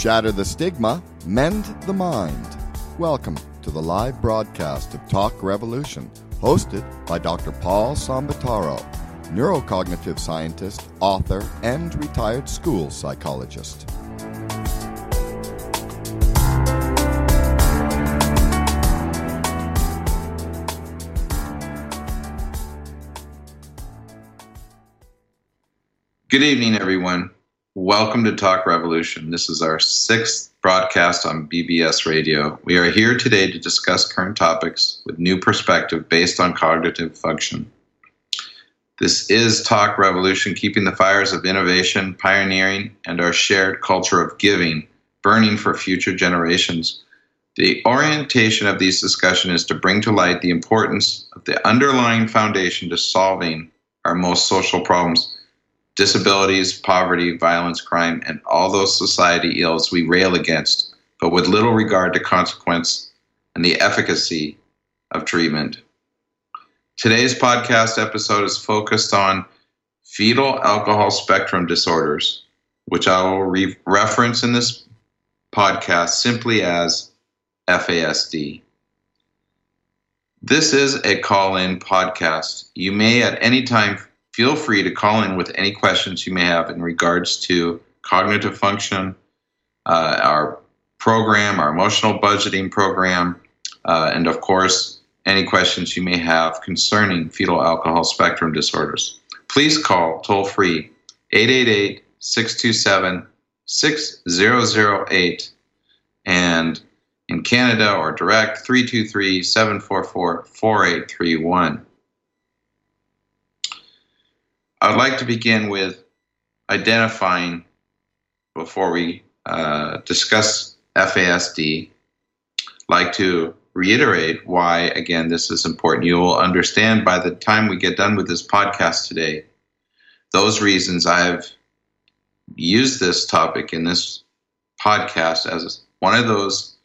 Shatter the stigma, mend the mind. Welcome to the live broadcast of Talk Revolution, hosted by Dr. Paul Sambataro, neurocognitive scientist, author, and retired school psychologist. Good evening, everyone. Welcome to Talk Revolution. This is our sixth broadcast on BBS Radio. We are here today to discuss current topics with new perspective based on cognitive function. This is Talk Revolution, keeping the fires of innovation, pioneering, and our shared culture of giving burning for future generations. The orientation of these discussions is to bring to light the importance of the underlying foundation to solving our most social problems disabilities, poverty, violence, crime, and all those society ills we rail against, but with little regard to consequence and the efficacy of treatment. Today's podcast episode is focused on fetal alcohol spectrum disorders, which I will re- reference in this podcast simply as FASD. This is a call in podcast. You may at any time feel free to call in with any questions you may have in regards to cognitive function, uh, our program, our emotional budgeting program, uh, and of course, any questions you may have concerning fetal alcohol spectrum disorders. Please call toll free 888 627 6008 and in Canada or direct 323 744 4831. I'd like to begin with identifying, before we uh, discuss FASD, like to reiterate why, again, this is important. You will understand by the time we get done with this podcast today, those reasons I've used this topic in this podcast as one of those,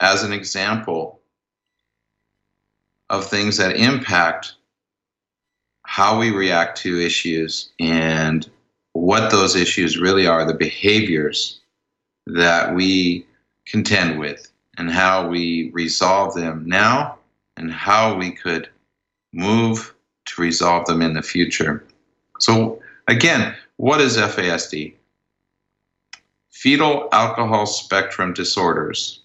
as an example of things that impact how we react to issues and what those issues really are, the behaviors that we contend with, and how we resolve them now, and how we could move to resolve them in the future. So, again, what is FASD? Fetal alcohol spectrum disorders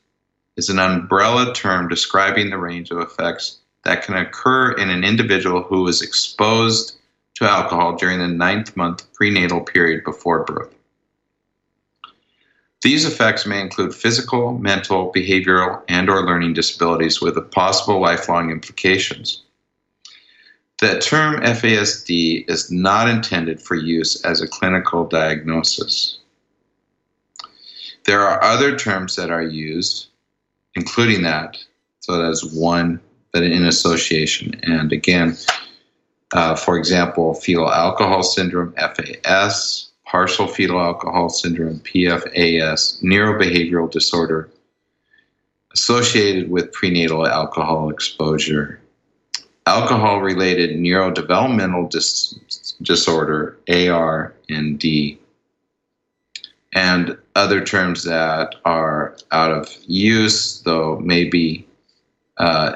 is an umbrella term describing the range of effects that can occur in an individual who is exposed to alcohol during the ninth month prenatal period before birth. These effects may include physical, mental, behavioral, and or learning disabilities with possible lifelong implications. The term FASD is not intended for use as a clinical diagnosis. There are other terms that are used, including that, so that's one that in association. And again, uh, for example, fetal alcohol syndrome, FAS, partial fetal alcohol syndrome, PFAS, neurobehavioral disorder associated with prenatal alcohol exposure, alcohol related neurodevelopmental dis- disorder, AR and D, and other terms that are out of use, though maybe uh,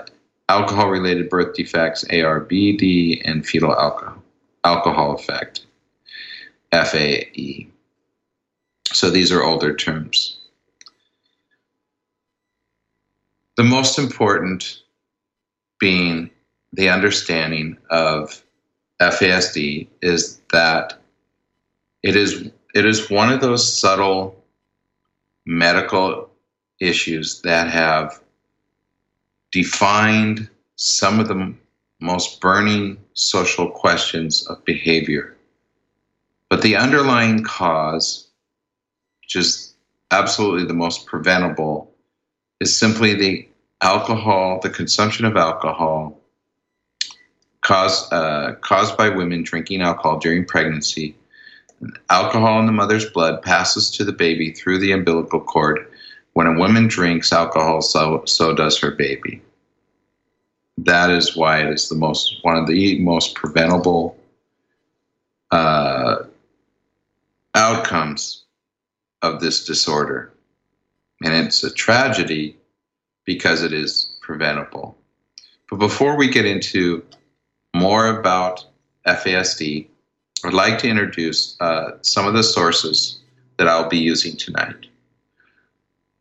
alcohol related birth defects, ARBD, and fetal alcohol, alcohol effect, FAE. So these are older terms. The most important being the understanding of FASD is that it is it is one of those subtle medical issues that have defined some of the most burning social questions of behavior. But the underlying cause, which is absolutely the most preventable, is simply the alcohol, the consumption of alcohol caused, uh, caused by women drinking alcohol during pregnancy. Alcohol in the mother's blood passes to the baby through the umbilical cord when a woman drinks alcohol, so so does her baby. That is why it is the most one of the most preventable uh, outcomes of this disorder. And it's a tragedy because it is preventable. But before we get into more about FASD, I'd like to introduce uh, some of the sources that I'll be using tonight.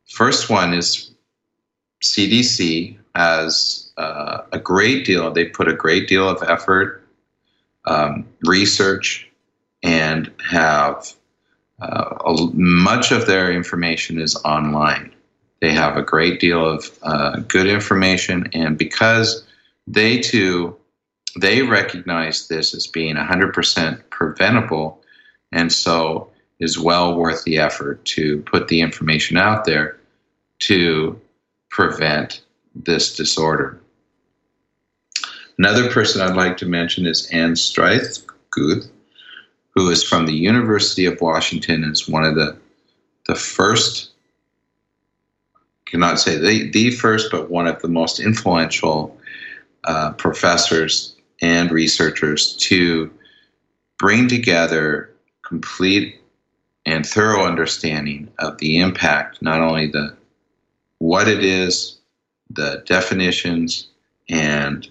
First one is CDC has uh, a great deal, they put a great deal of effort, um, research, and have uh, a, much of their information is online. They have a great deal of uh, good information, and because they too they recognize this as being 100% preventable, and so is well worth the effort to put the information out there to prevent this disorder. Another person I'd like to mention is Ann Streissguth, who is from the University of Washington and is one of the the first cannot say the, the first, but one of the most influential uh, professors and researchers to bring together complete and thorough understanding of the impact, not only the what it is, the definitions, and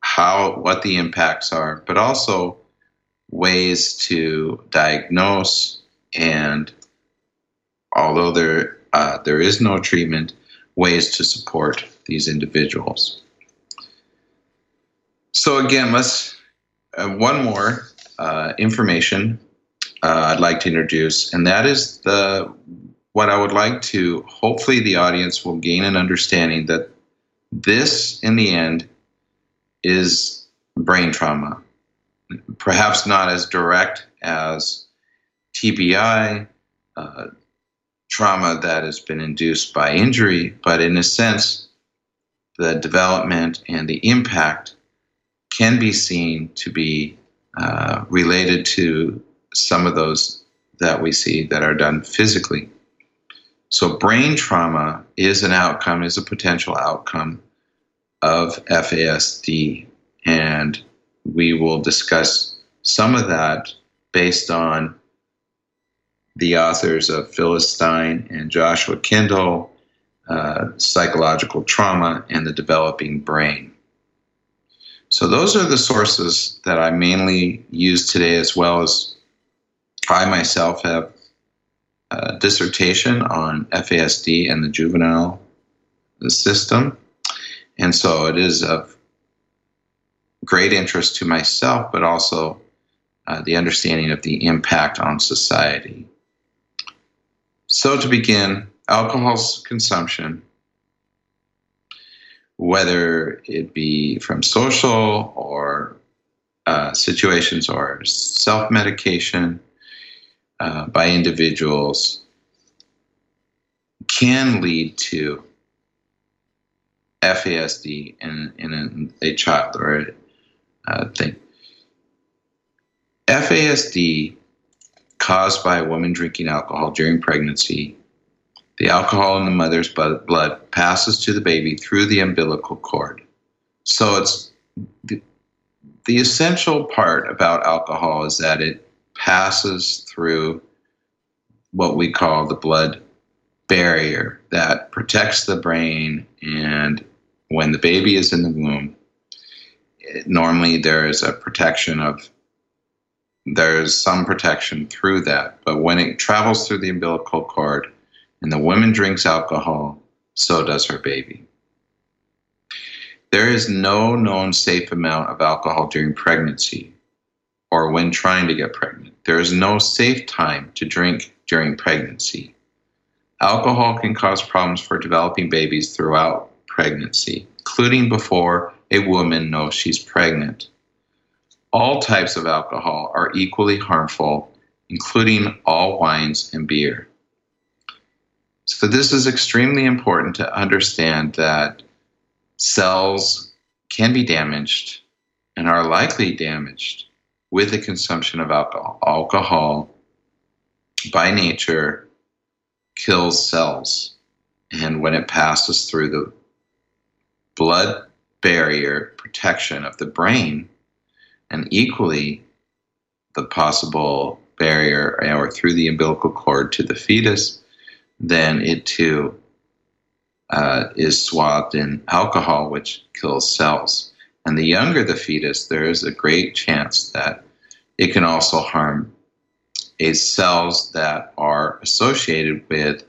how what the impacts are, but also ways to diagnose and although there uh, there is no treatment, ways to support these individuals. So again, let's uh, one more uh, information uh, I'd like to introduce, and that is the what I would like to. Hopefully, the audience will gain an understanding that this, in the end, is brain trauma. Perhaps not as direct as TBI, uh, trauma that has been induced by injury, but in a sense, the development and the impact can be seen to be uh, related to some of those that we see that are done physically. So, brain trauma is an outcome, is a potential outcome of FASD, and we will discuss some of that based on the authors of Phyllis Stien and Joshua Kendall, uh, Psychological Trauma and the Developing Brain. So those are the sources that I mainly use today, as well as I myself have a dissertation on FASD and the juvenile system. And so it is of great interest to myself, but also uh, the understanding of the impact on society. So to begin, alcohol consumption whether it be from social or uh, situations or self medication uh, by individuals, can lead to FASD in, in a, a child or a uh, thing. FASD caused by a woman drinking alcohol during pregnancy the alcohol in the mother's blood passes to the baby through the umbilical cord. So it's the, the essential part about alcohol is that it passes through what we call the blood barrier that protects the brain. And when the baby is in the womb it, normally there is a protection of there's some protection through that. But when it travels through the umbilical cord and the woman drinks alcohol, so does her baby. There is no known safe amount of alcohol during pregnancy or when trying to get pregnant. There is no safe time to drink during pregnancy. Alcohol can cause problems for developing babies throughout pregnancy, including before a woman knows she's pregnant. All types of alcohol are equally harmful, including all wines and beer. So, this is extremely important to understand that cells can be damaged and are likely damaged with the consumption of alcohol. Alcohol, by nature, kills cells. And when it passes through the blood barrier protection of the brain, and equally the possible barrier or through the umbilical cord to the fetus, then it too uh, is swathed in alcohol, which kills cells. And the younger the fetus, there is a great chance that it can also harm a cells that are associated with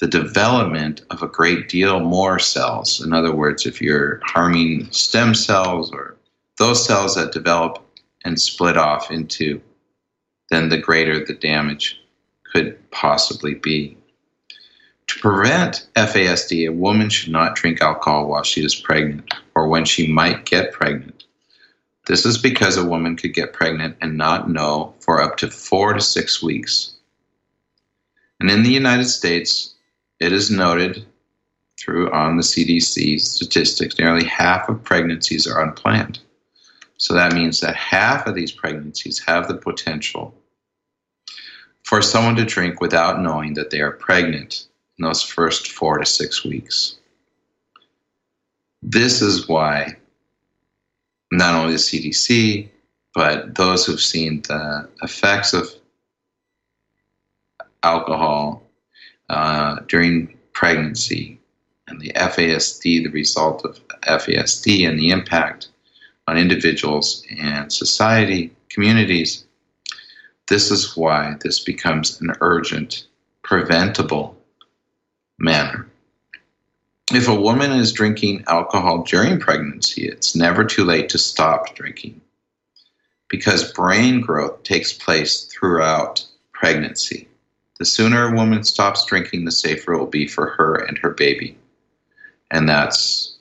the development of a great deal more cells. In other words, if you're harming stem cells or those cells that develop and split off into, then the greater the damage could possibly be. To prevent FASD, a woman should not drink alcohol while she is pregnant or when she might get pregnant. This is because a woman could get pregnant and not know for up to four to six weeks. And in the United States, it is noted through on the CDC statistics, nearly half of pregnancies are unplanned. So that means that half of these pregnancies have the potential for someone to drink without knowing that they are pregnant in those first four to six weeks. This is why not only the CDC, but those who've seen the effects of alcohol uh, during pregnancy and the FASD, the result of FASD and the impact on individuals and society, communities. This is why this becomes an urgent, preventable manner. If a woman is drinking alcohol during pregnancy, it's never too late to stop drinking because brain growth takes place throughout pregnancy. The sooner a woman stops drinking, the safer it will be for her and her baby. And that's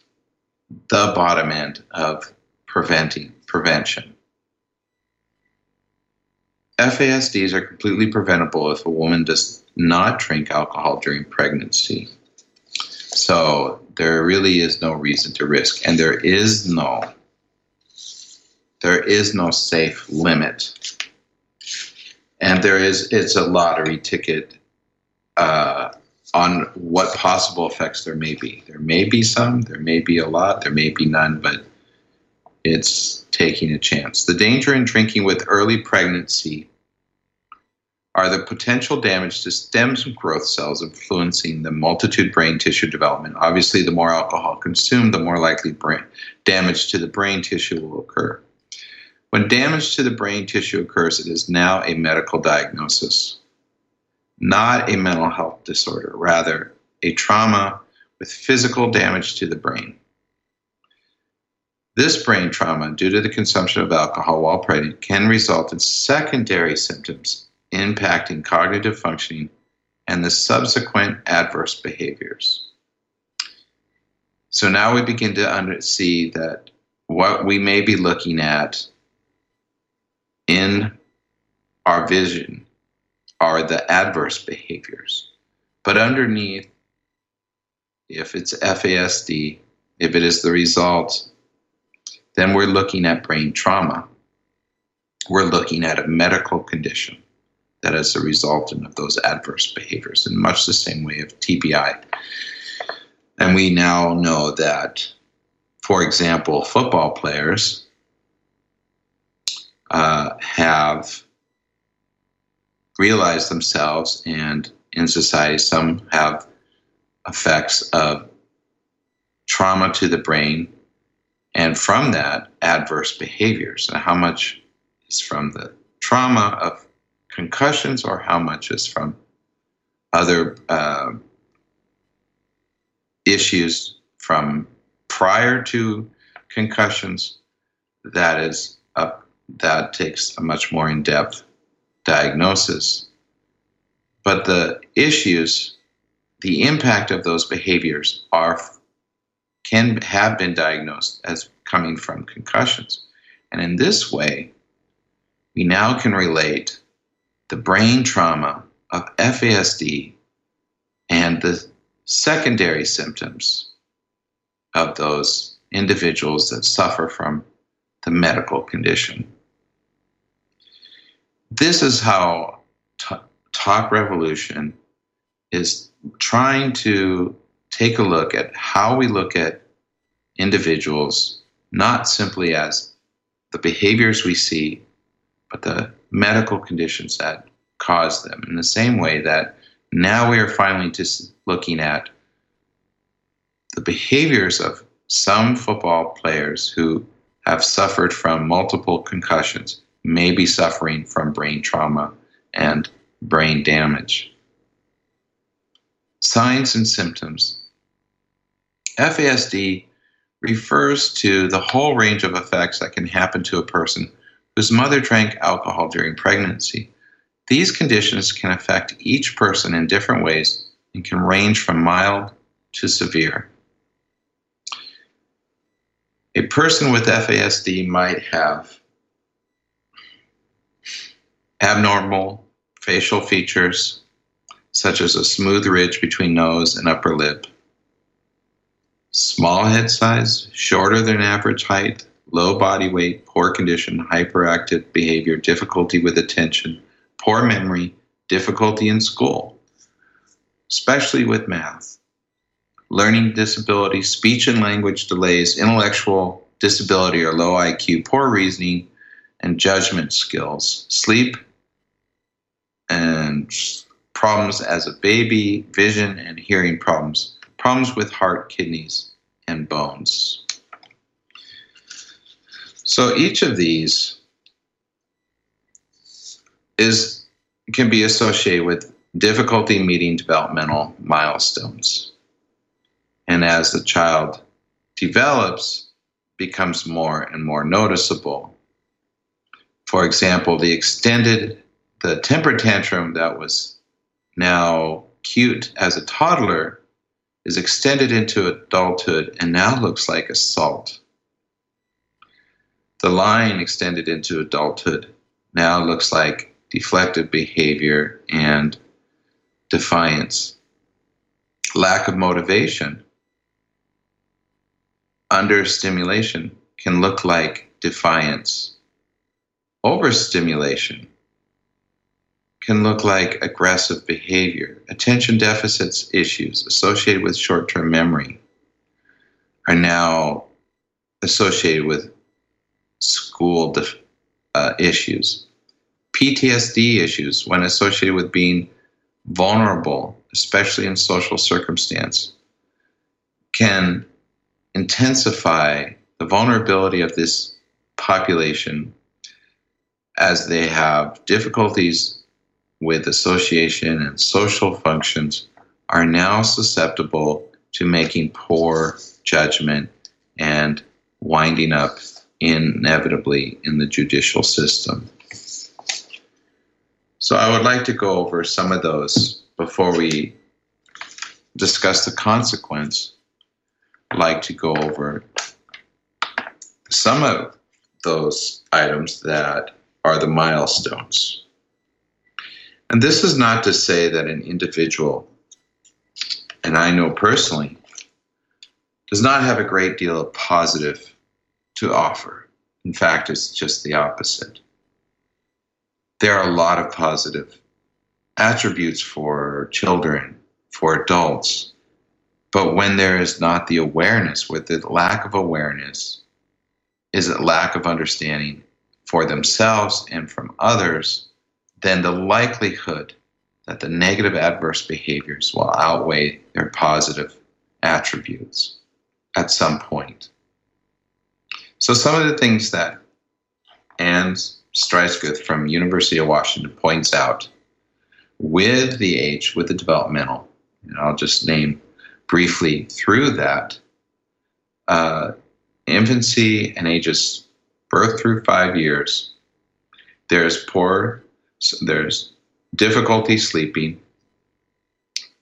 the bottom end of preventing prevention. FASDs are completely preventable if a woman does not drink alcohol during pregnancy. So there really is no reason to risk, and there is no there is no safe limit and there is it's a lottery ticket uh, on what possible effects there may be. There may be some, there may be a lot, there may be none, but it's taking a chance. The danger in drinking with early pregnancy are the potential damage to stem growth cells influencing the multitude brain tissue development. Obviously, the more alcohol consumed, the more likely brain damage to the brain tissue will occur. When damage to the brain tissue occurs, it is now a medical diagnosis, not a mental health disorder, rather, a trauma with physical damage to the brain. This brain trauma, due to the consumption of alcohol while pregnant, can result in secondary symptoms impacting cognitive functioning and the subsequent adverse behaviors. So now we begin to see that what we may be looking at in our vision are the adverse behaviors. But underneath, if it's FASD, if it is the result, then we're looking at brain trauma. We're looking at a medical condition that is a resultant of those adverse behaviors in much the same way of TBI. And we now know that, for example, football players uh, have realized themselves, and in society, some have effects of trauma to the brain, and from that, adverse behaviors. And how much is from the trauma of concussions, or how much is from other uh, issues from prior to concussions? That is up that takes a much more in depth diagnosis. But the issues, the impact of those behaviors are can have been diagnosed as coming from concussions. And in this way, we now can relate the brain trauma of FASD and the secondary symptoms of those individuals that suffer from the medical condition. This is how t- Talk Revolution is trying to take a look at how we look at individuals, not simply as the behaviors we see, but the medical conditions that cause them. In the same way that Now we are finally just looking at the behaviors of some football players who have suffered from multiple concussions, may be suffering from brain trauma and brain damage. Signs and symptoms. FASD refers to the whole range of effects that can happen to a person whose mother drank alcohol during pregnancy. These conditions can affect each person in different ways and can range from mild to severe. A person with FASD might have abnormal facial features, such as a smooth ridge between nose and upper lip, small head size, shorter than average height, low body weight, poor condition, hyperactive behavior, difficulty with attention, poor memory, difficulty in school, especially with math, learning disability, speech and language delays, intellectual disability or low IQ, poor reasoning, and judgment skills, sleep and problems as a baby, vision and hearing problems, problems with heart, kidneys, and bones. So each of these is can be associated with difficulty meeting developmental milestones. And as the child develops, becomes more and more noticeable. For example, the extended the temper tantrum that was now cute as a toddler is extended into adulthood and now looks like assault. The line extended into adulthood now looks like deflective behavior and defiance. Lack of motivation under stimulation can look like defiance. Overstimulation can look like aggressive behavior. Attention deficits issues associated with short term memory are now associated with school uh, issues. PTSD issues, when associated with being vulnerable, especially in social circumstance, can intensify the vulnerability of this population as they have difficulties with association and social functions are now susceptible to making poor judgment and winding up inevitably in the judicial system. So, I would like to go over some of those before we discuss the consequence. I'd like to go over some of those items that are the milestones. And this is not to say that an individual, and I know personally, does not have a great deal of positive to offer. In fact, it's just the opposite. There are a lot of positive attributes for children, for adults, but when there is not the awareness, with the lack of awareness, is it lack of understanding for themselves and from others, then the likelihood that the negative adverse behaviors will outweigh their positive attributes at some point. So some of the things that Ann Streissguth from University of Washington points out with the age, with the developmental, and I'll just name briefly through that, uh, infancy and ages birth through five years, there's poor, there's difficulty sleeping,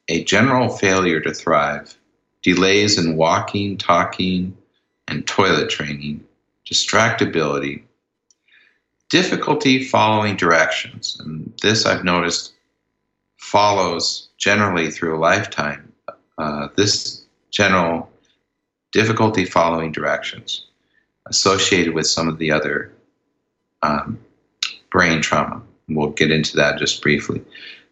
a general failure to thrive, delays in walking, talking, and toilet training, distractibility, difficulty following directions. And this I've noticed follows generally through a lifetime. Uh, this general difficulty following directions associated with some of the other um, brain trauma. We'll get into that just briefly.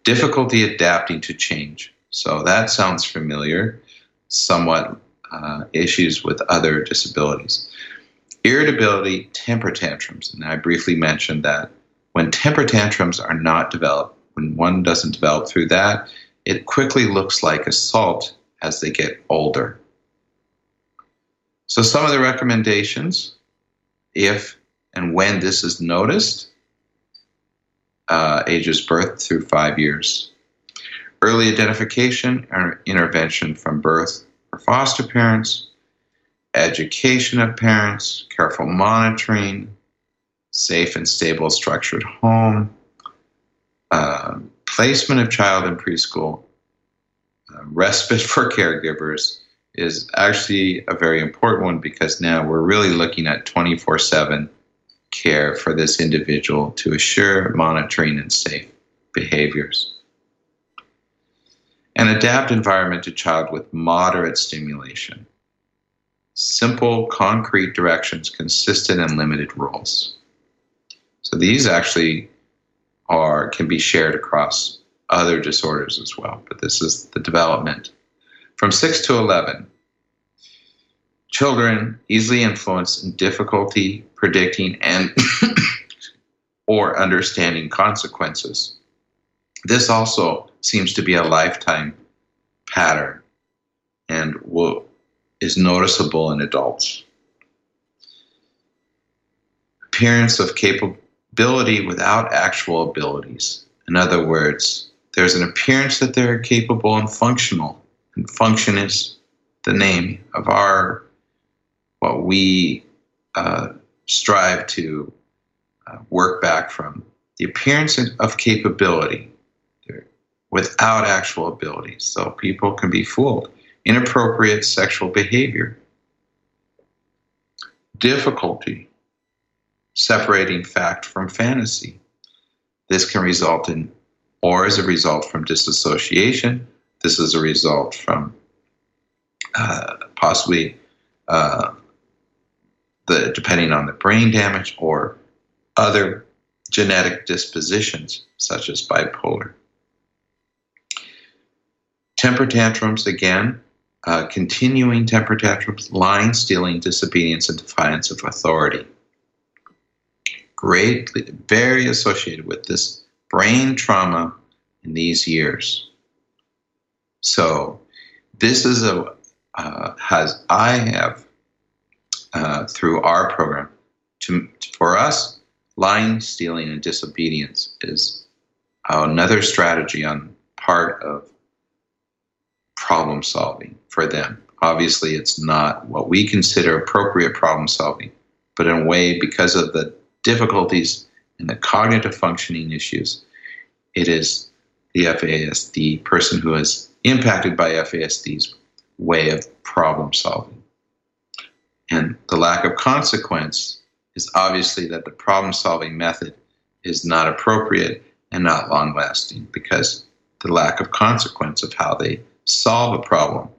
Difficulty adapting to change. So that sounds familiar, somewhat uh, issues with other disabilities. Irritability, temper tantrums. And I briefly mentioned that when temper tantrums are not developed, when one doesn't develop through that, it quickly looks like assault as they get older. So, some of the recommendations, if and when this is noticed, uh, ages birth through five years. Early identification or intervention from birth for foster parents, education of parents, careful monitoring, safe and stable structured home, uh, placement of child in preschool, uh, respite for caregivers is actually a very important one because now we're really looking at 24 7 care for this individual to assure monitoring and safe behaviors. An adapt environment to child with moderate stimulation. Simple, concrete directions, consistent and limited rules. So these actually are can be shared across other disorders as well, but this is the development. From 6 to 11, children easily influenced in difficulty predicting and or understanding consequences. This also seems to be a lifetime pattern and will, is noticeable in adults. Appearance of capability without actual abilities. In other words, there's an appearance that they're capable and functional, and function is the name of our what we uh, strive to uh, work back from the appearance of capability without actual ability. So people can be fooled. Inappropriate sexual behavior, difficulty separating fact from fantasy. This can result in, or as a result from disassociation. This is a result from uh, possibly uh, the depending on the brain damage or other genetic dispositions such as bipolar. Temper tantrums again, uh, continuing temper tantrums, lying, stealing, disobedience, and defiance of authority. Greatly, very associated with this brain trauma in these years. So, this is a uh, has I have uh, through our program. To, for us, lying, stealing, and disobedience is another strategy on part of problem solving for them. Obviously, it's not what we consider appropriate problem solving, but in a way, because of the difficulties and the cognitive functioning issues, it is the FASD person who is impacted by FASD's way of problem solving. And the lack of consequence is obviously that the problem solving method is not appropriate and not long lasting because the lack of consequence of how they solve a problem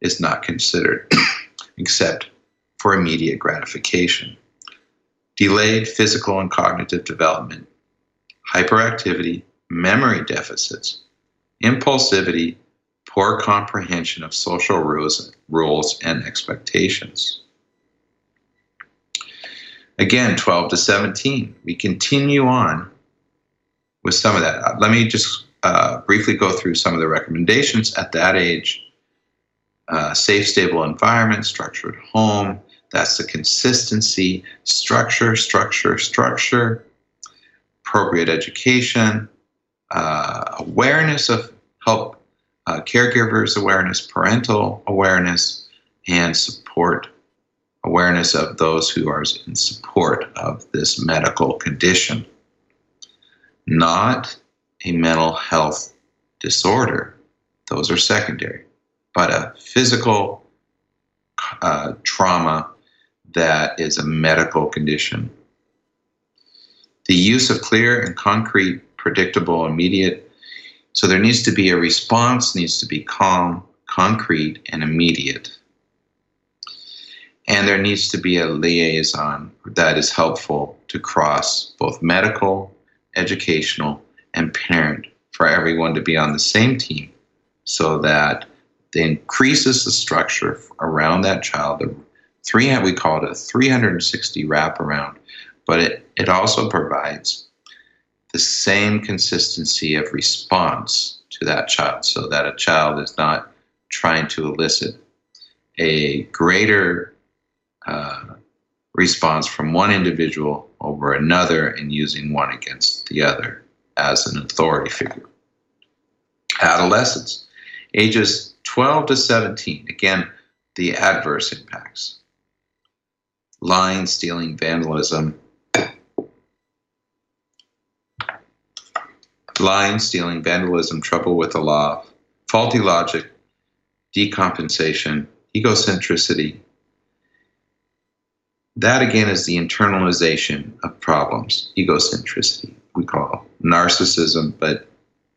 is not considered except for immediate gratification. Delayed physical and cognitive development, hyperactivity, memory deficits, impulsivity, poor comprehension of social rules, rules and expectations. Again, 12 to 17. We continue on with some of that. Let me just uh, briefly go through some of the recommendations at that age. Uh, safe, stable environment, structured home. That's the consistency, structure, structure, structure, appropriate education, uh, awareness of help, uh, caregivers awareness, parental awareness, and support awareness of those who are in support of this medical condition, not a mental health disorder. Those are secondary, but a physical uh, trauma that is a medical condition. The use of clear and concrete, predictable, immediate. So there needs to be a response, needs to be calm, concrete, and immediate. And there needs to be a liaison that is helpful to cross both medical, educational, and parent for everyone to be on the same team so that it increases the structure around that child. The three, we call it a 360 wraparound, but it, it also provides the same consistency of response to that child so that a child is not trying to elicit a greater uh, response from one individual over another and using one against the other as an authority figure. Adolescents, ages 12 to 17, again, the adverse impacts lying, stealing, vandalism. Lying, stealing, vandalism, trouble with the law, faulty logic, decompensation, egocentricity. That again is the internalization of problems, egocentricity, we call narcissism, but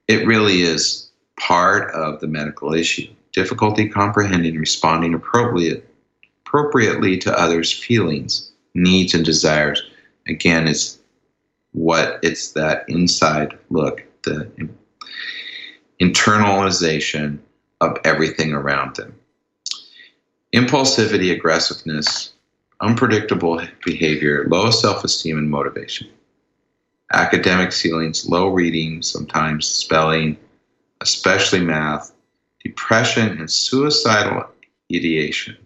it really is part of the medical issue. Difficulty comprehending, responding appropriate, appropriately to others' feelings, needs, and desires. Again, it's what it's that inside look, the internalization of everything around them. Impulsivity, aggressiveness, unpredictable behavior, low self esteem and motivation. Academic ceilings, low reading, sometimes spelling, especially math, depression, and suicidal ideation.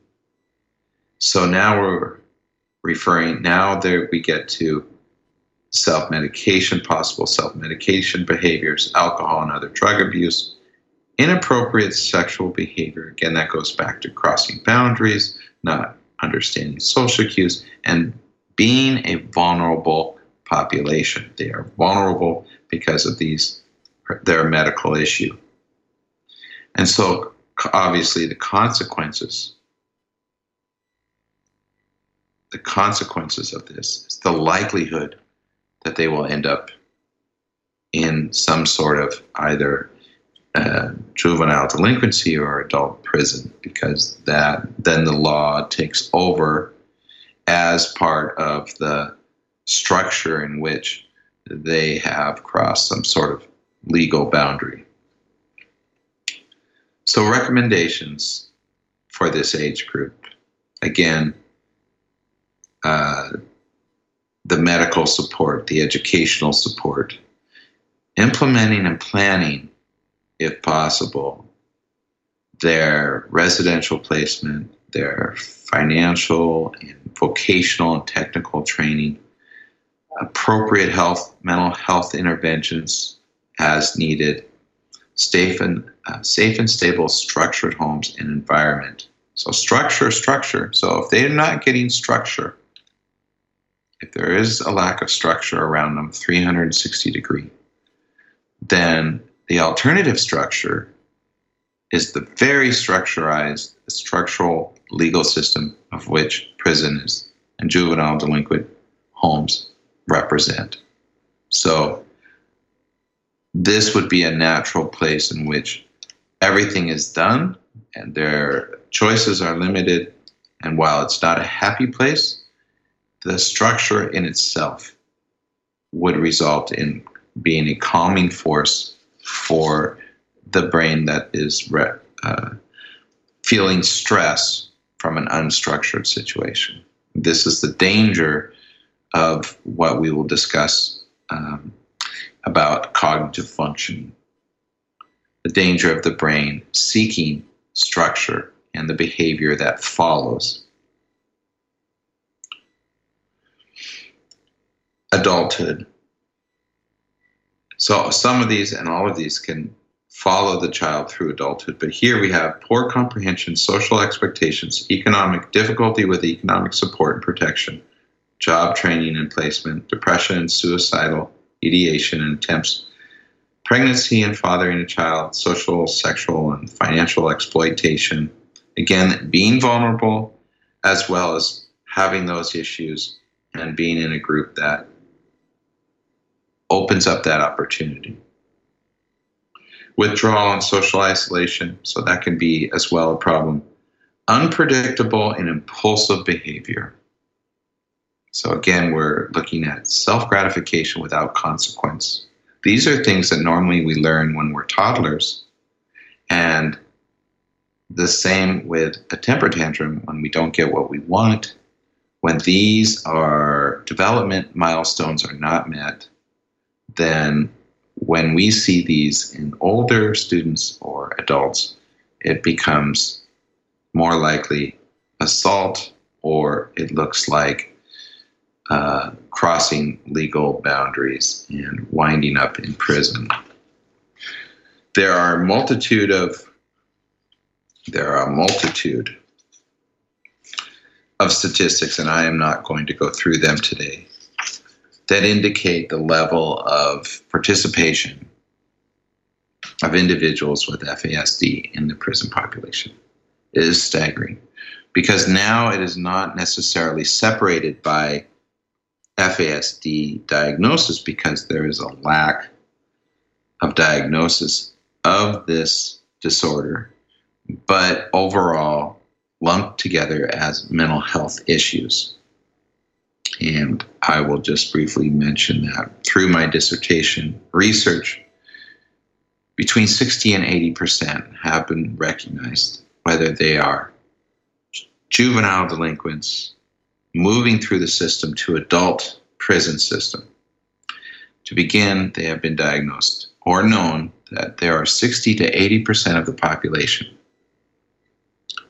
So now we're referring, now there we get to self medication, possible self medication behaviors, alcohol and other drug abuse, inappropriate sexual behavior. Again, that goes back to crossing boundaries, not understanding social cues, and being a vulnerable population. They are vulnerable because of these their medical issue. And so obviously the consequences the consequences of this is the likelihood that they will end up in some sort of either uh, juvenile delinquency or adult prison because that then the law takes over as part of the structure in which they have crossed some sort of legal boundary. So, recommendations for this age group again, uh, the medical support, the educational support, implementing and planning, if possible, their residential placement, their financial and vocational and technical training, appropriate health, mental health interventions as needed, safe and uh, safe and stable structured homes and environment. So structure, structure. So if they're not getting structure, if there is a lack of structure around them, 360 degree, then the alternative structure is the very structurized, structural legal system of which prison is and juvenile delinquent homes represent. So this would be a natural place in which everything is done and their choices are limited. And while it's not a happy place, the structure in itself would result in being a calming force for the brain that is re- uh, feeling stress from an unstructured situation. This is the danger of what we will discuss um, about cognitive function, the danger of the brain seeking structure and the behavior that follows. Adulthood. So, some of these and all of these can follow the child through adulthood, but here we have poor comprehension, social expectations, economic difficulty with economic support and protection, job training and placement, depression, suicidal ideation and attempts, pregnancy and fathering a child, social, sexual, and financial exploitation. Again, being vulnerable as well as having those issues and being in a group that opens up that opportunity. Withdrawal and social isolation, so that can be as well a problem. Unpredictable and impulsive behavior. So again, we're looking at self gratification without consequence. These are things that normally we learn when we're toddlers. And the same with a temper tantrum when we don't get what we want. When these are development milestones are not met, then when we see these in older students or adults, it becomes more likely assault or it looks like uh, crossing legal boundaries and winding up in prison. There are a multitude of there are a multitude of statistics, and I am not going to go through them today, that indicate the level of participation of individuals with FASD in the prison population. It is staggering because now it is not necessarily separated by FASD diagnosis because there is a lack of diagnosis of this disorder, but overall lumped together as mental health issues. And I will just briefly mention that through my dissertation research, between 60 and 80% have been recognized, whether they are juvenile delinquents moving through the system to adult prison system. To begin, they have been diagnosed or known that there are 60 to 80% of the population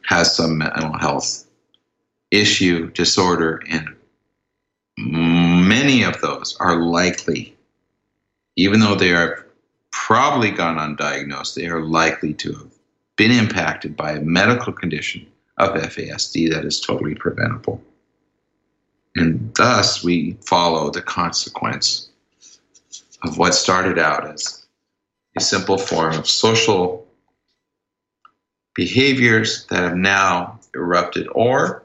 has some mental health issue, disorder, and many of those are likely, even though they are probably gone undiagnosed, they are likely to have been impacted by a medical condition of FASD that is totally preventable. And thus, we follow the consequence of what started out as a simple form of social behaviors that have now erupted, or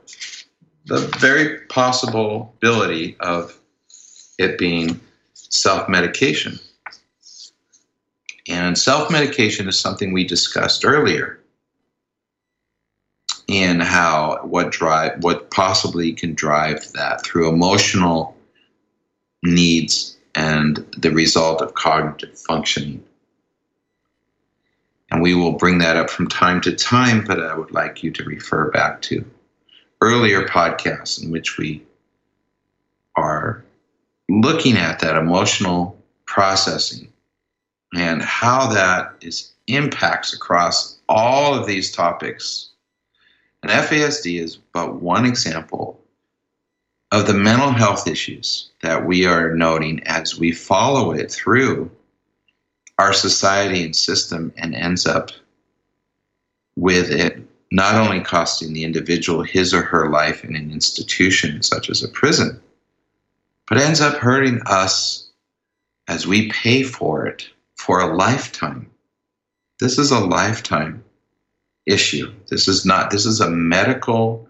the very possibility of it being self medication. And self medication is something we discussed earlier in how what drive what possibly can drive that through emotional needs and the result of cognitive functioning. And we will bring that up from time to time, but I would like you to refer back to earlier podcasts in which we are looking at that emotional processing and how that is impacts across all of these topics. And FASD is but one example of the mental health issues that we are noting as we follow it through our society and system and ends up with it not only costing the individual his or her life in an institution such as a prison, but ends up hurting us as we pay for it for a lifetime. This is a lifetime issue. This is not, this is a medical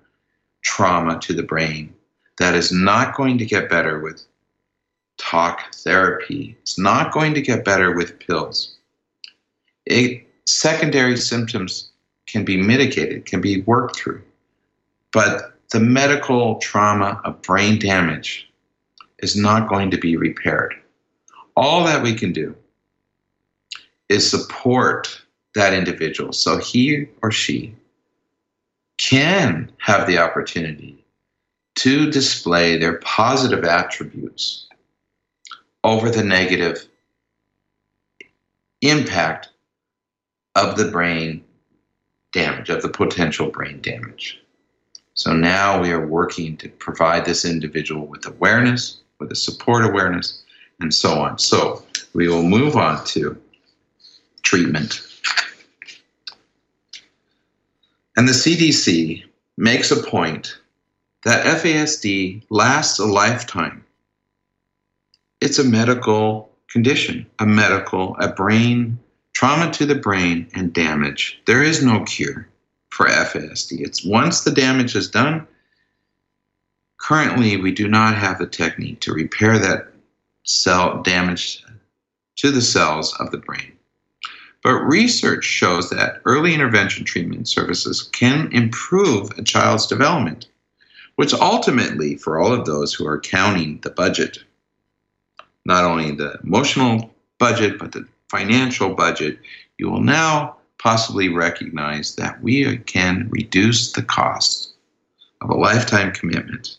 trauma to the brain that is not going to get better with talk therapy. It's not going to get better with pills. It, secondary symptoms can be mitigated, can be worked through. But the medical trauma of brain damage is not going to be repaired. All that we can do is support that individual so he or she can have the opportunity to display their positive attributes over the negative impact of the brain damage, of the potential brain damage. So now we are working to provide this individual with awareness, with a support awareness, and so on. So we will move on to treatment. And the CDC makes a point that FASD lasts a lifetime. It's a medical condition, a medical, a brain trauma to the brain and damage. There is no cure for FASD. It's once the damage is done, currently we do not have the technique to repair that cell damage to the cells of the brain. But research shows that early intervention treatment services can improve a child's development, which ultimately, for all of those who are counting the budget, not only the emotional budget, but the financial budget, you will now possibly recognize that we can reduce the cost of a lifetime commitment,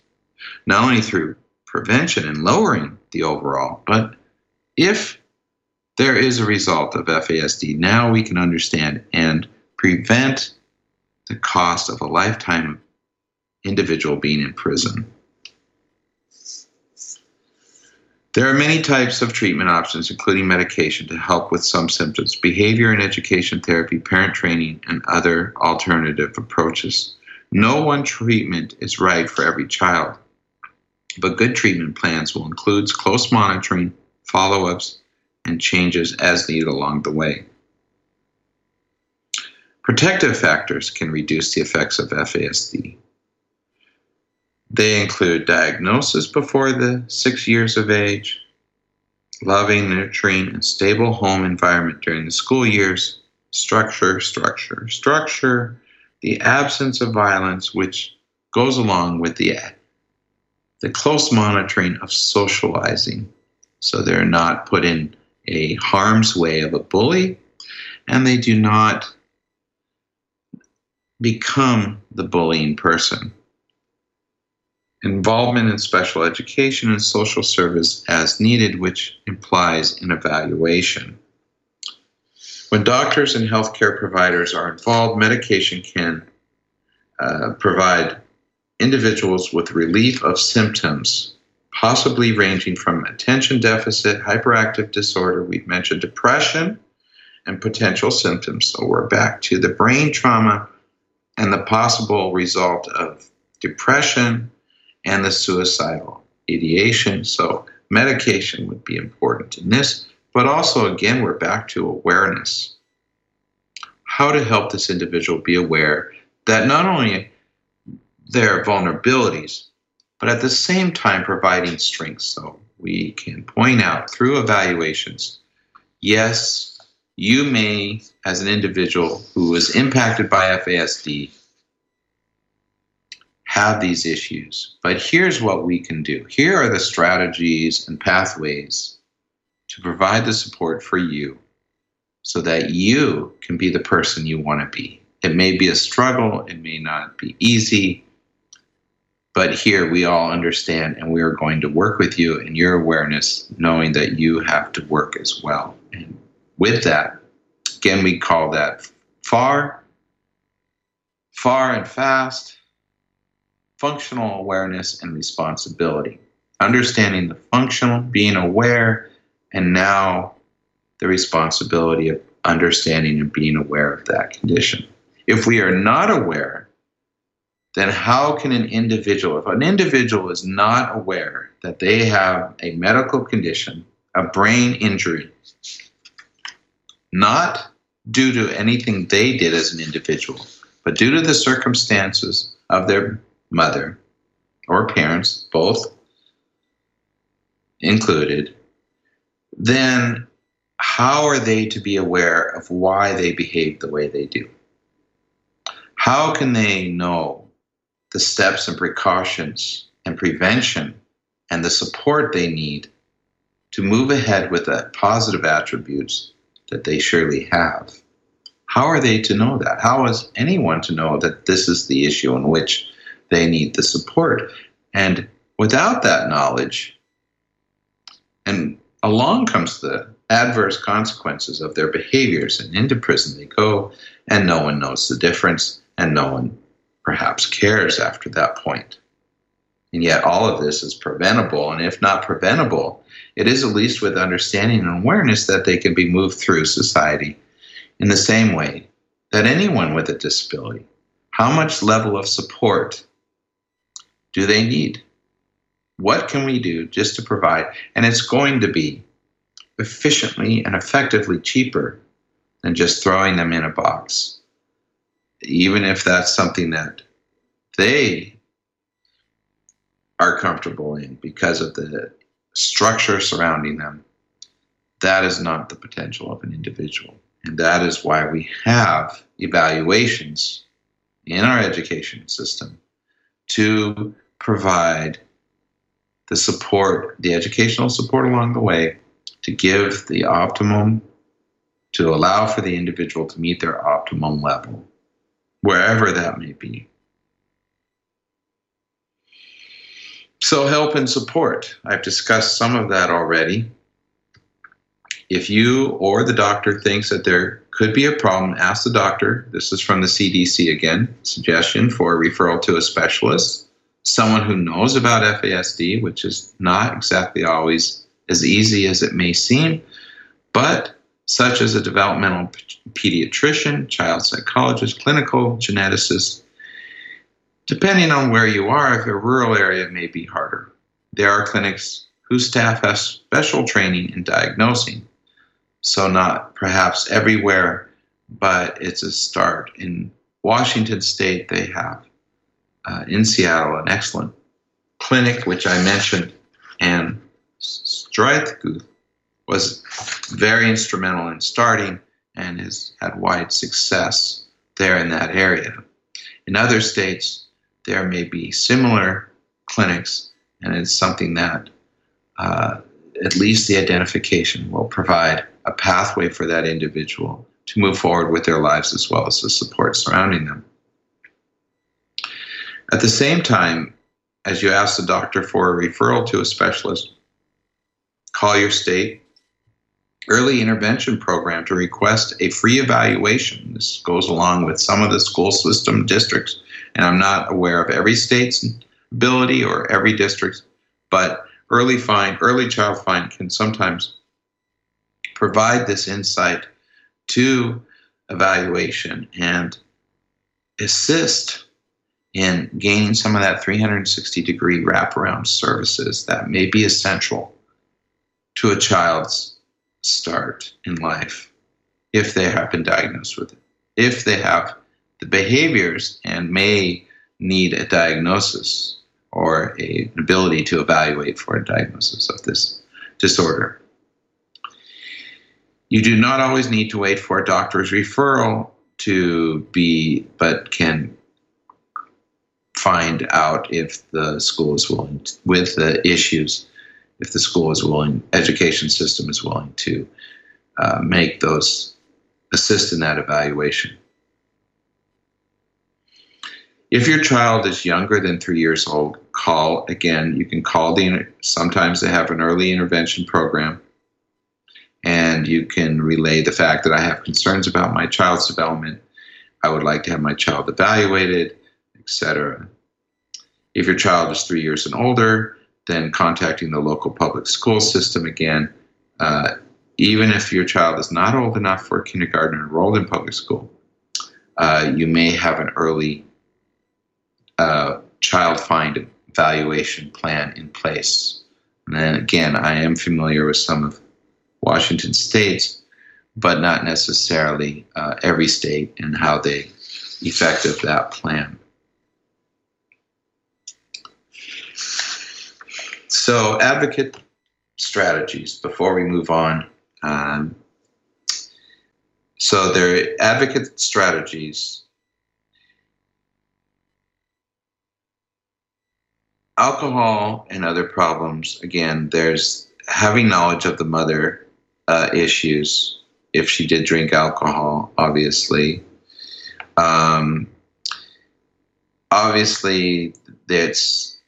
not only through prevention and lowering the overall, but if there is a result of FASD, now we can understand and prevent the cost of a lifetime individual being in prison. There are many types of treatment options, including medication, to help with some symptoms, behavior and education therapy, parent training, and other alternative approaches. No one treatment is right for every child, but good treatment plans will include close monitoring, follow ups, and changes as needed along the way. Protective factors can reduce the effects of FASD. They include diagnosis before the six years of age, loving, nurturing, and stable home environment during the school years, structure, structure, structure, the absence of violence, which goes along with the, the close monitoring of socializing. So they're not put in a harm's way of a bully, and they do not become the bullying person involvement in special education and social service as needed, which implies an evaluation. When doctors and healthcare providers are involved, medication can uh, provide individuals with relief of symptoms, possibly ranging from attention deficit, hyperactive disorder, we've mentioned depression, and potential symptoms. So we're back to the brain trauma and the possible result of depression, and the suicidal ideation. So, medication would be important in this, but also, again, we're back to awareness. How to help this individual be aware that not only their vulnerabilities, but at the same time providing strength. So, we can point out through evaluations yes, you may, as an individual who is impacted by FASD, have these issues. But here's what we can do here are the strategies and pathways to provide the support for you so that you can be the person you want to be. It may be a struggle, it may not be easy, but here we all understand and we are going to work with you in your awareness, knowing that you have to work as well. And with that, again, we call that far, far and fast functional awareness and responsibility. Understanding the functional, being aware, and now the responsibility of understanding and being aware of that condition. If we are not aware, then how can an individual, if an individual is not aware that they have a medical condition, a brain injury, not due to anything they did as an individual, but due to the circumstances of their mother, or parents, both included, then how are they to be aware of why they behave the way they do? How can they know the steps and precautions and prevention and the support they need to move ahead with the positive attributes that they surely have? How are they to know that? How is anyone to know that this is the issue in which they need the support. And without that knowledge, and along comes the adverse consequences of their behaviors, and into prison they go, and no one knows the difference, and no one perhaps cares after that point. And yet, all of this is preventable, and if not preventable, it is at least with understanding and awareness that they can be moved through society in the same way that anyone with a disability. How much level of support do they need? What can we do just to provide? And it's going to be efficiently and effectively cheaper than just throwing them in a box. Even if that's something that they are comfortable in because of the structure surrounding them, that is not the potential of an individual. And that is why we have evaluations in our education system to provide the support, the educational support along the way to give the optimum, to allow for the individual to meet their optimum level, wherever that may be. So, help and support. I've discussed some of that already. if you or the doctor thinks that there could be a problem, ask the doctor. This is from the CDC again, suggestion for a referral to a specialist, someone who knows about FASD, which is not exactly always as easy as it may seem, but such as a developmental pediatrician, child psychologist, clinical geneticist. Depending on where you are, if a rural area may be harder. There are clinics whose staff has special training in diagnosing. So, not perhaps everywhere, but it's a start. In Washington State, they have uh, in Seattle an excellent clinic, which I mentioned, and Streissguth was very instrumental in starting and has had wide success there in that area. In other states, there may be similar clinics, and it's something that uh, at least the identification will provide a pathway for that individual to move forward with their lives as well as the support surrounding them. At the same time, as you ask the doctor for a referral to a specialist, call your state early intervention program to request a free evaluation. This goes along with some of the school system districts, and I'm not aware of every state's ability or every district, but early find, early child find can sometimes provide this insight to evaluation and assist in gaining some of that 360 degree wraparound services that may be essential to a child's start in life if they have been diagnosed with it. If they have the behaviors and may need a diagnosis or a, an ability to evaluate for a diagnosis of this disorder. You do not always need to wait for a doctor's referral to be, but can find out if the school is willing to, with the issues, if the school is willing, education system is willing to uh, make those assist in that evaluation. If your child is younger than three years old, call again. You can call the, sometimes they have an early intervention program, and you can relay the fact that I have concerns about my child's development. I would like to have my child evaluated, etc. If your child is three years and older, then contacting the local public school system again. Uh, even if your child is not old enough for kindergarten enrolled in public school, uh, you may have an early uh, child find evaluation plan in place. And then again, I am familiar with some of Washington states, but not necessarily uh, every state and how they effective that plan. So, advocate strategies before we move on. Um, so, there are advocate strategies alcohol and other problems, again, there's having knowledge of the mother uh, issues if she did drink alcohol, obviously. Um, obviously, it's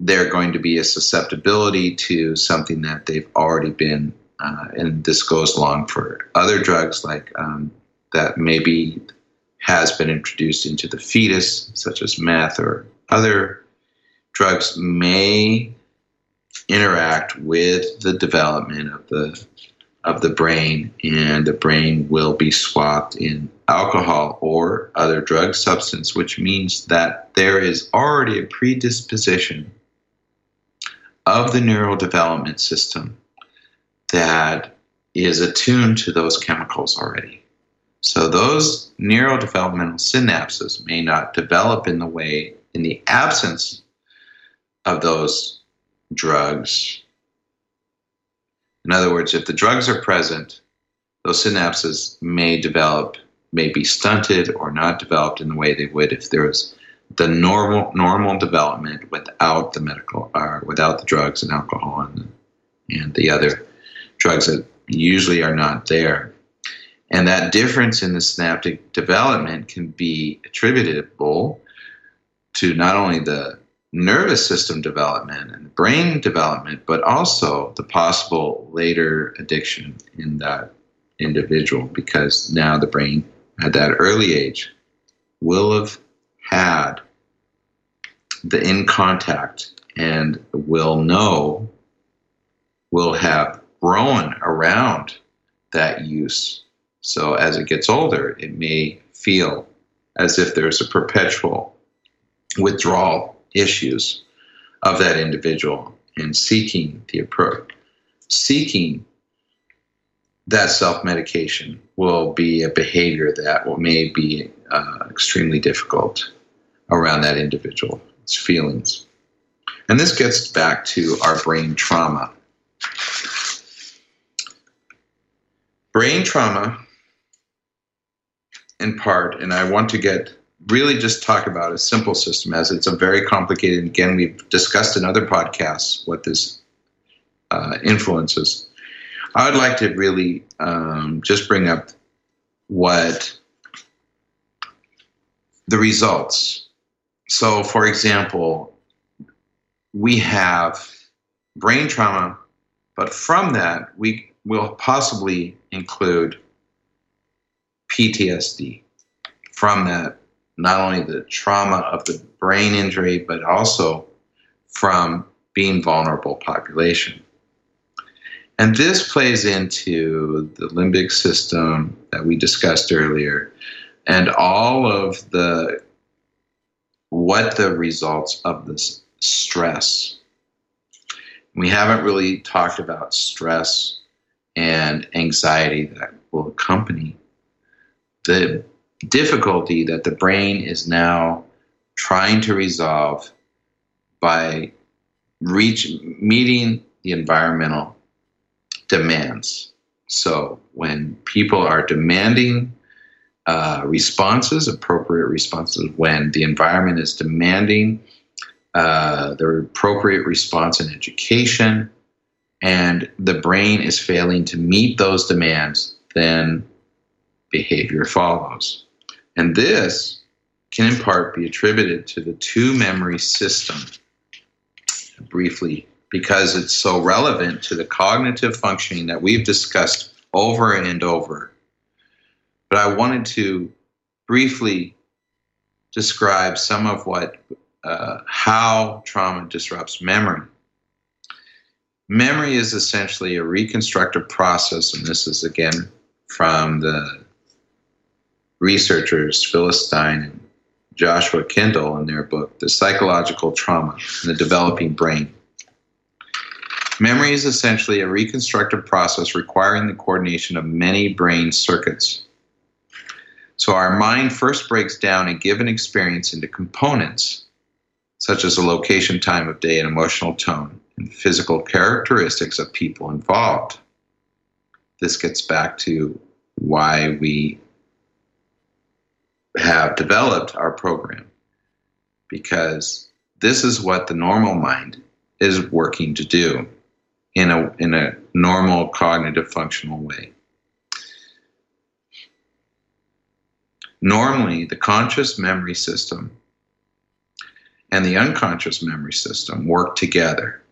they're going to be a susceptibility to something that they've already been, uh, and this goes along for other drugs like um, that maybe has been introduced into the fetus, such as meth or other drugs may interact with the development of the of the brain and the brain will be swapped in alcohol or other drug substance which means that there is already a predisposition of the neural development system that is attuned to those chemicals already so those neurodevelopmental synapses may not develop in the way in the absence of those drugs. In other words, if the drugs are present, those synapses may develop, may be stunted or not developed in the way they would if there was the normal normal development without the medical or uh, without the drugs and alcohol and, and the other drugs that usually are not there. And that difference in the synaptic development can be attributable to not only the nervous system development and brain development, but also the possible later addiction in that individual because now the brain at that early age will have had the in contact and will know, will have grown around that use. So as it gets older, it may feel as if there's a perpetual withdrawal issues of that individual and seeking the approach, seeking that self medication will be a behavior that will, may be uh, extremely difficult around that individual's feelings. And this gets back to our brain trauma. Brain trauma, in part, and I want to get really just talk about a simple system as it's a very complicated, again, we've discussed in other podcasts what this uh, influences. I would like to really um, just bring up what the results. So, for example, we have brain trauma, but from that, we will possibly include PTSD from that, not only the trauma of the brain injury, but also from being vulnerable population. And this plays into the limbic system that we discussed earlier and all of the what the results of this stress. We haven't really talked about stress and anxiety that will accompany the difficulty that the brain is now trying to resolve by reach meeting the environmental demands. So when people are demanding uh, responses, appropriate responses, when the environment is demanding uh, the appropriate response in education, and the brain is failing to meet those demands, then behavior follows. And this can in part be attributed to the two memory system. Briefly, because it's so relevant to the cognitive functioning that we've discussed over and over. But I wanted to briefly describe some of what uh, how trauma disrupts memory. Memory is essentially a reconstructive process, and this is again from the researchers Phyllis Stien and Joshua Kendall in their book, The Psychological Trauma in the Developing Brain. Memory is essentially a reconstructive process requiring the coordination of many brain circuits. So our mind first breaks down a given experience into components, such as a location, time of day, and emotional tone, and physical characteristics of people involved. This gets back to why we have developed our program, because this is what the normal mind is working to do in a, in a normal cognitive functional way. Normally, the conscious memory system and the unconscious memory system work together.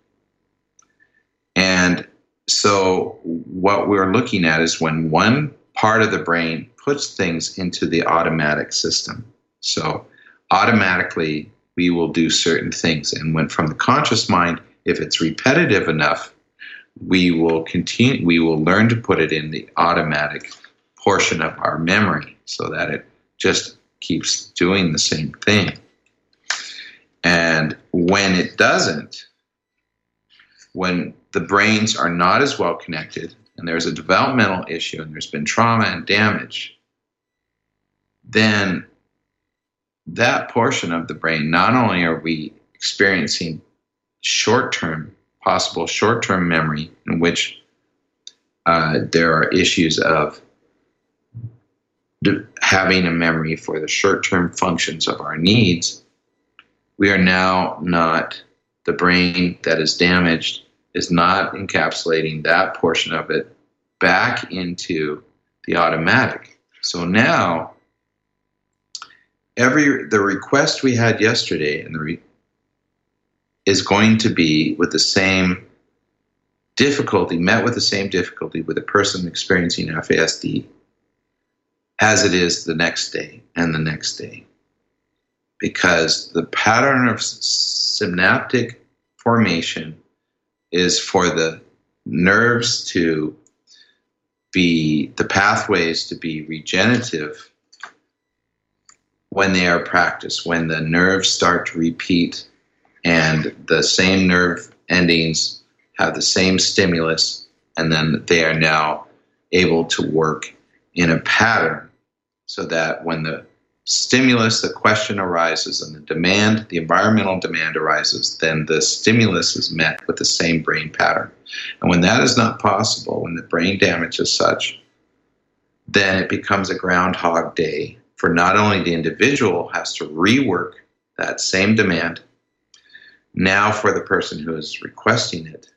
And so, what we're looking at is when one part of the brain puts things into the automatic system. So, automatically, we will do certain things. And when from the conscious mind, if it's repetitive enough, we will continue we will learn to put it in the automatic portion of our memory so that it just keeps doing the same thing. And when it doesn't when the brains are not as well connected and there's a developmental issue and there's been trauma and damage then that portion of the brain not only are we experiencing short-term possible short term memory in which uh, there are issues of having a memory for the short term functions of our needs, we are now not, the brain that is damaged is not encapsulating that portion of it back into the automatic. So now, every the request we had yesterday and the re, is going to be with the same difficulty, met with the same difficulty with a person experiencing FASD as it is the next day and the next day. Because the pattern of synaptic formation is for the nerves to be, the pathways to be regenerative when they are practiced, when the nerves start to repeat and the same nerve endings have the same stimulus, and then they are now able to work in a pattern so that when the stimulus, the question arises, and the demand, the environmental demand arises, then the stimulus is met with the same brain pattern. And when that is not possible, when the brain damage is such, then it becomes a groundhog day for not only the individual has to rework that same demand, now for the person who is requesting it,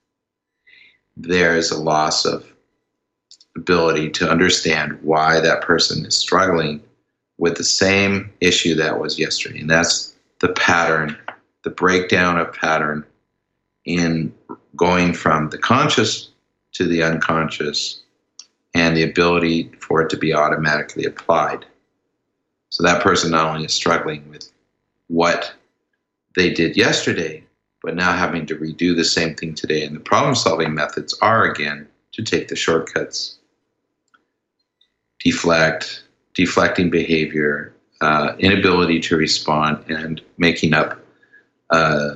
there is a loss of ability to understand why that person is struggling with the same issue that was yesterday. And that's the pattern, the breakdown of pattern in going from the conscious to the unconscious and the ability for it to be automatically applied. So that person not only is struggling with what they did yesterday, but now having to redo the same thing today. And the problem solving methods are, again, to take the shortcuts, deflect, deflecting behavior, uh, inability to respond, and making up uh,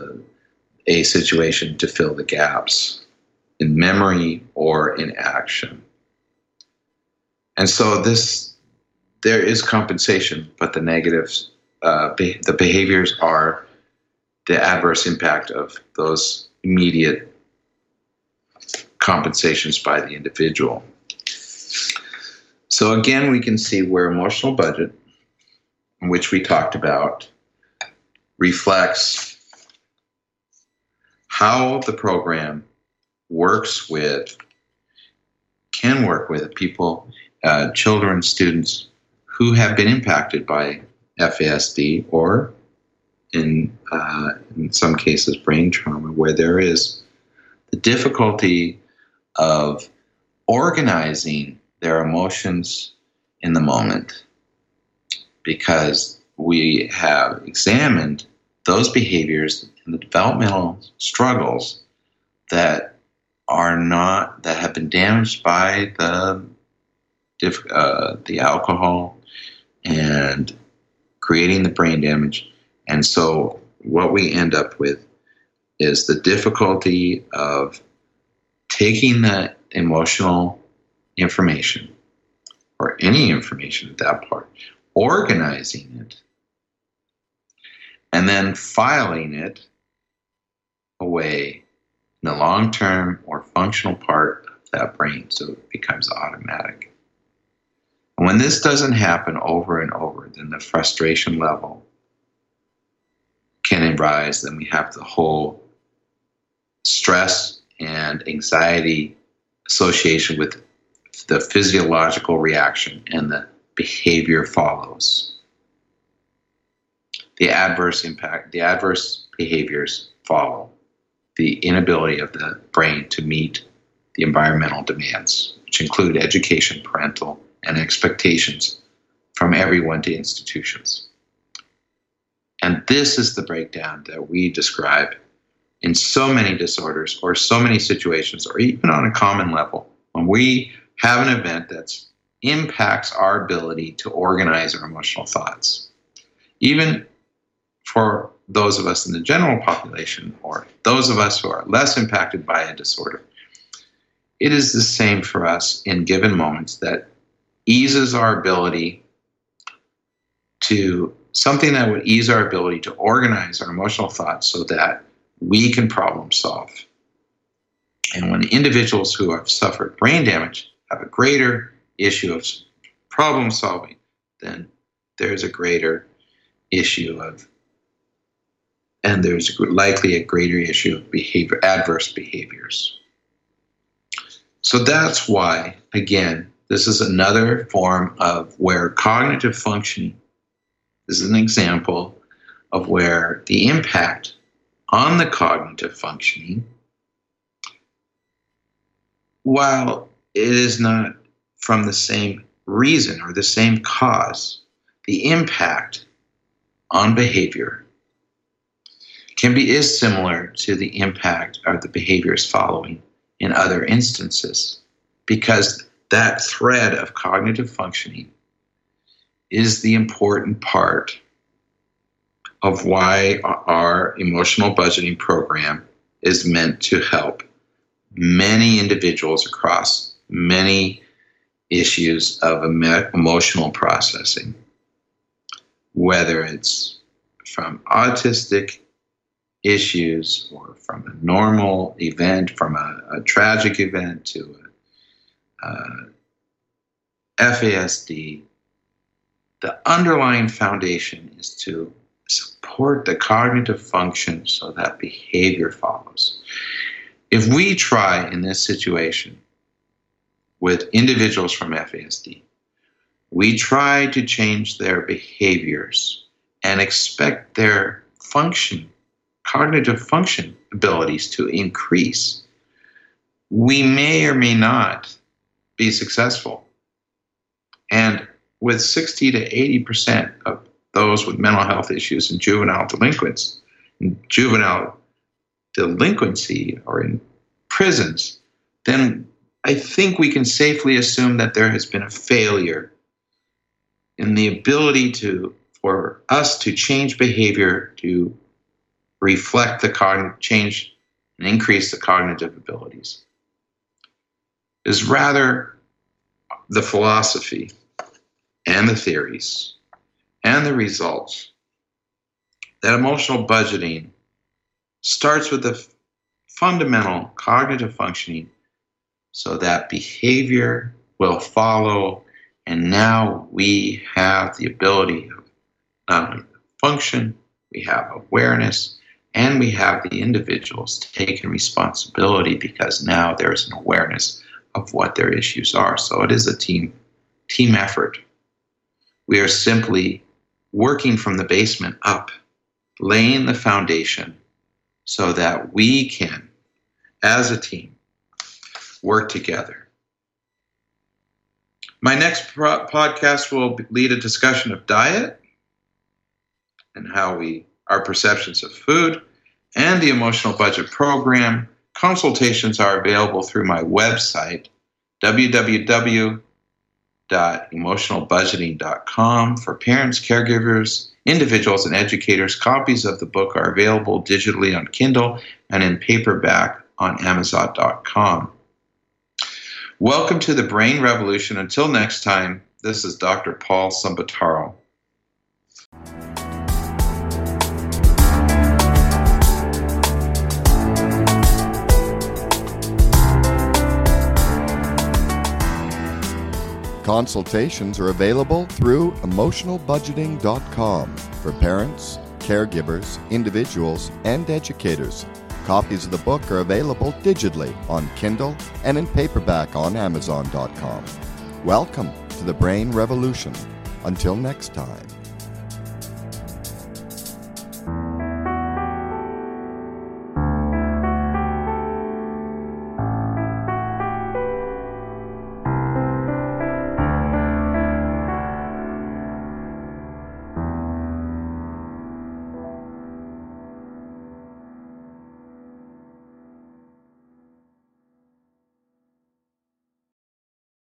a situation to fill the gaps in memory or in action. And so this, there is compensation, but the negatives, uh, be, the behaviors are the adverse impact of those immediate compensations by the individual. So again, we can see where emotional budget, which we talked about, reflects how the program works with, can work with people, uh, children, students who have been impacted by FASD or in, uh, in some cases, brain trauma, where there is the difficulty of organizing their emotions in the moment because we have examined those behaviors and the developmental struggles that are not that have been damaged by the uh, the alcohol and creating the brain damage. And so what we end up with is the difficulty of taking that emotional information or any information at that part, organizing it, and then filing it away in the long term or functional part of that brain so it becomes automatic. And when this doesn't happen over and over, then the frustration level can arise, then we have the whole stress and anxiety association with the physiological reaction and the behavior follows. The adverse impact, the adverse behaviors follow the inability of the brain to meet the environmental demands, which include education, parental, and expectations from everyone to institutions. And this is the breakdown that we describe in so many disorders or so many situations, or even on a common level. When we have an event that impacts our ability to organize our emotional thoughts, even for those of us in the general population or those of us who are less impacted by a disorder, it is the same for us in given moments that eases our ability to something that would ease our ability to organize our emotional thoughts so that we can problem solve. And when individuals who have suffered brain damage have a greater issue of problem solving, then there's a greater issue of, and there's likely a greater issue of behavior, adverse behaviors. So that's why, again, this is another form of where cognitive functioning this is an example of where the impact on the cognitive functioning, while it is not from the same reason or the same cause, the impact on behavior can be is similar to the impact of the behaviors following in other instances because that thread of cognitive functioning is the important part of why our emotional budgeting program is meant to help many individuals across many issues of emotional processing, whether it's from autistic issues or from a normal event, from a, a tragic event to a, FASD. The underlying foundation is to support the cognitive function so that behavior follows. If we try in this situation with individuals from FASD, we try to change their behaviors and expect their function, cognitive function abilities to increase. We may or may not be successful. And with 60 to 80% of those with mental health issues and juvenile delinquents, juvenile delinquency or in prisons, then I think we can safely assume that there has been a failure in the ability to for us to change behavior to reflect the change and increase the cognitive abilities is rather the philosophy and the theories and the results that emotional budgeting starts with the fundamental cognitive functioning so that behavior will follow. And now we have the ability of not only function we have awareness and we have the individuals taking responsibility because now there's an awareness of what their issues are. So it is a team team effort. We are simply working from the basement up, laying the foundation so that we can, as a team, work together. My next pro- podcast will lead a discussion of diet and how we our perceptions of food and the emotional budget program. Consultations are available through my website www www.emotionalbudgeting.com. For parents, caregivers, individuals, and educators, copies of the book are available digitally on Kindle and in paperback on Amazon.com. Welcome to the Brain Revolution. Until next time, this is Dr. Paul Sambataro. Consultations are available through emotionalbudgeting.com for parents, caregivers, individuals, and educators. Copies of the book are available digitally on Kindle and in paperback on Amazon.com. Welcome to the Brain Revolution. Until next time.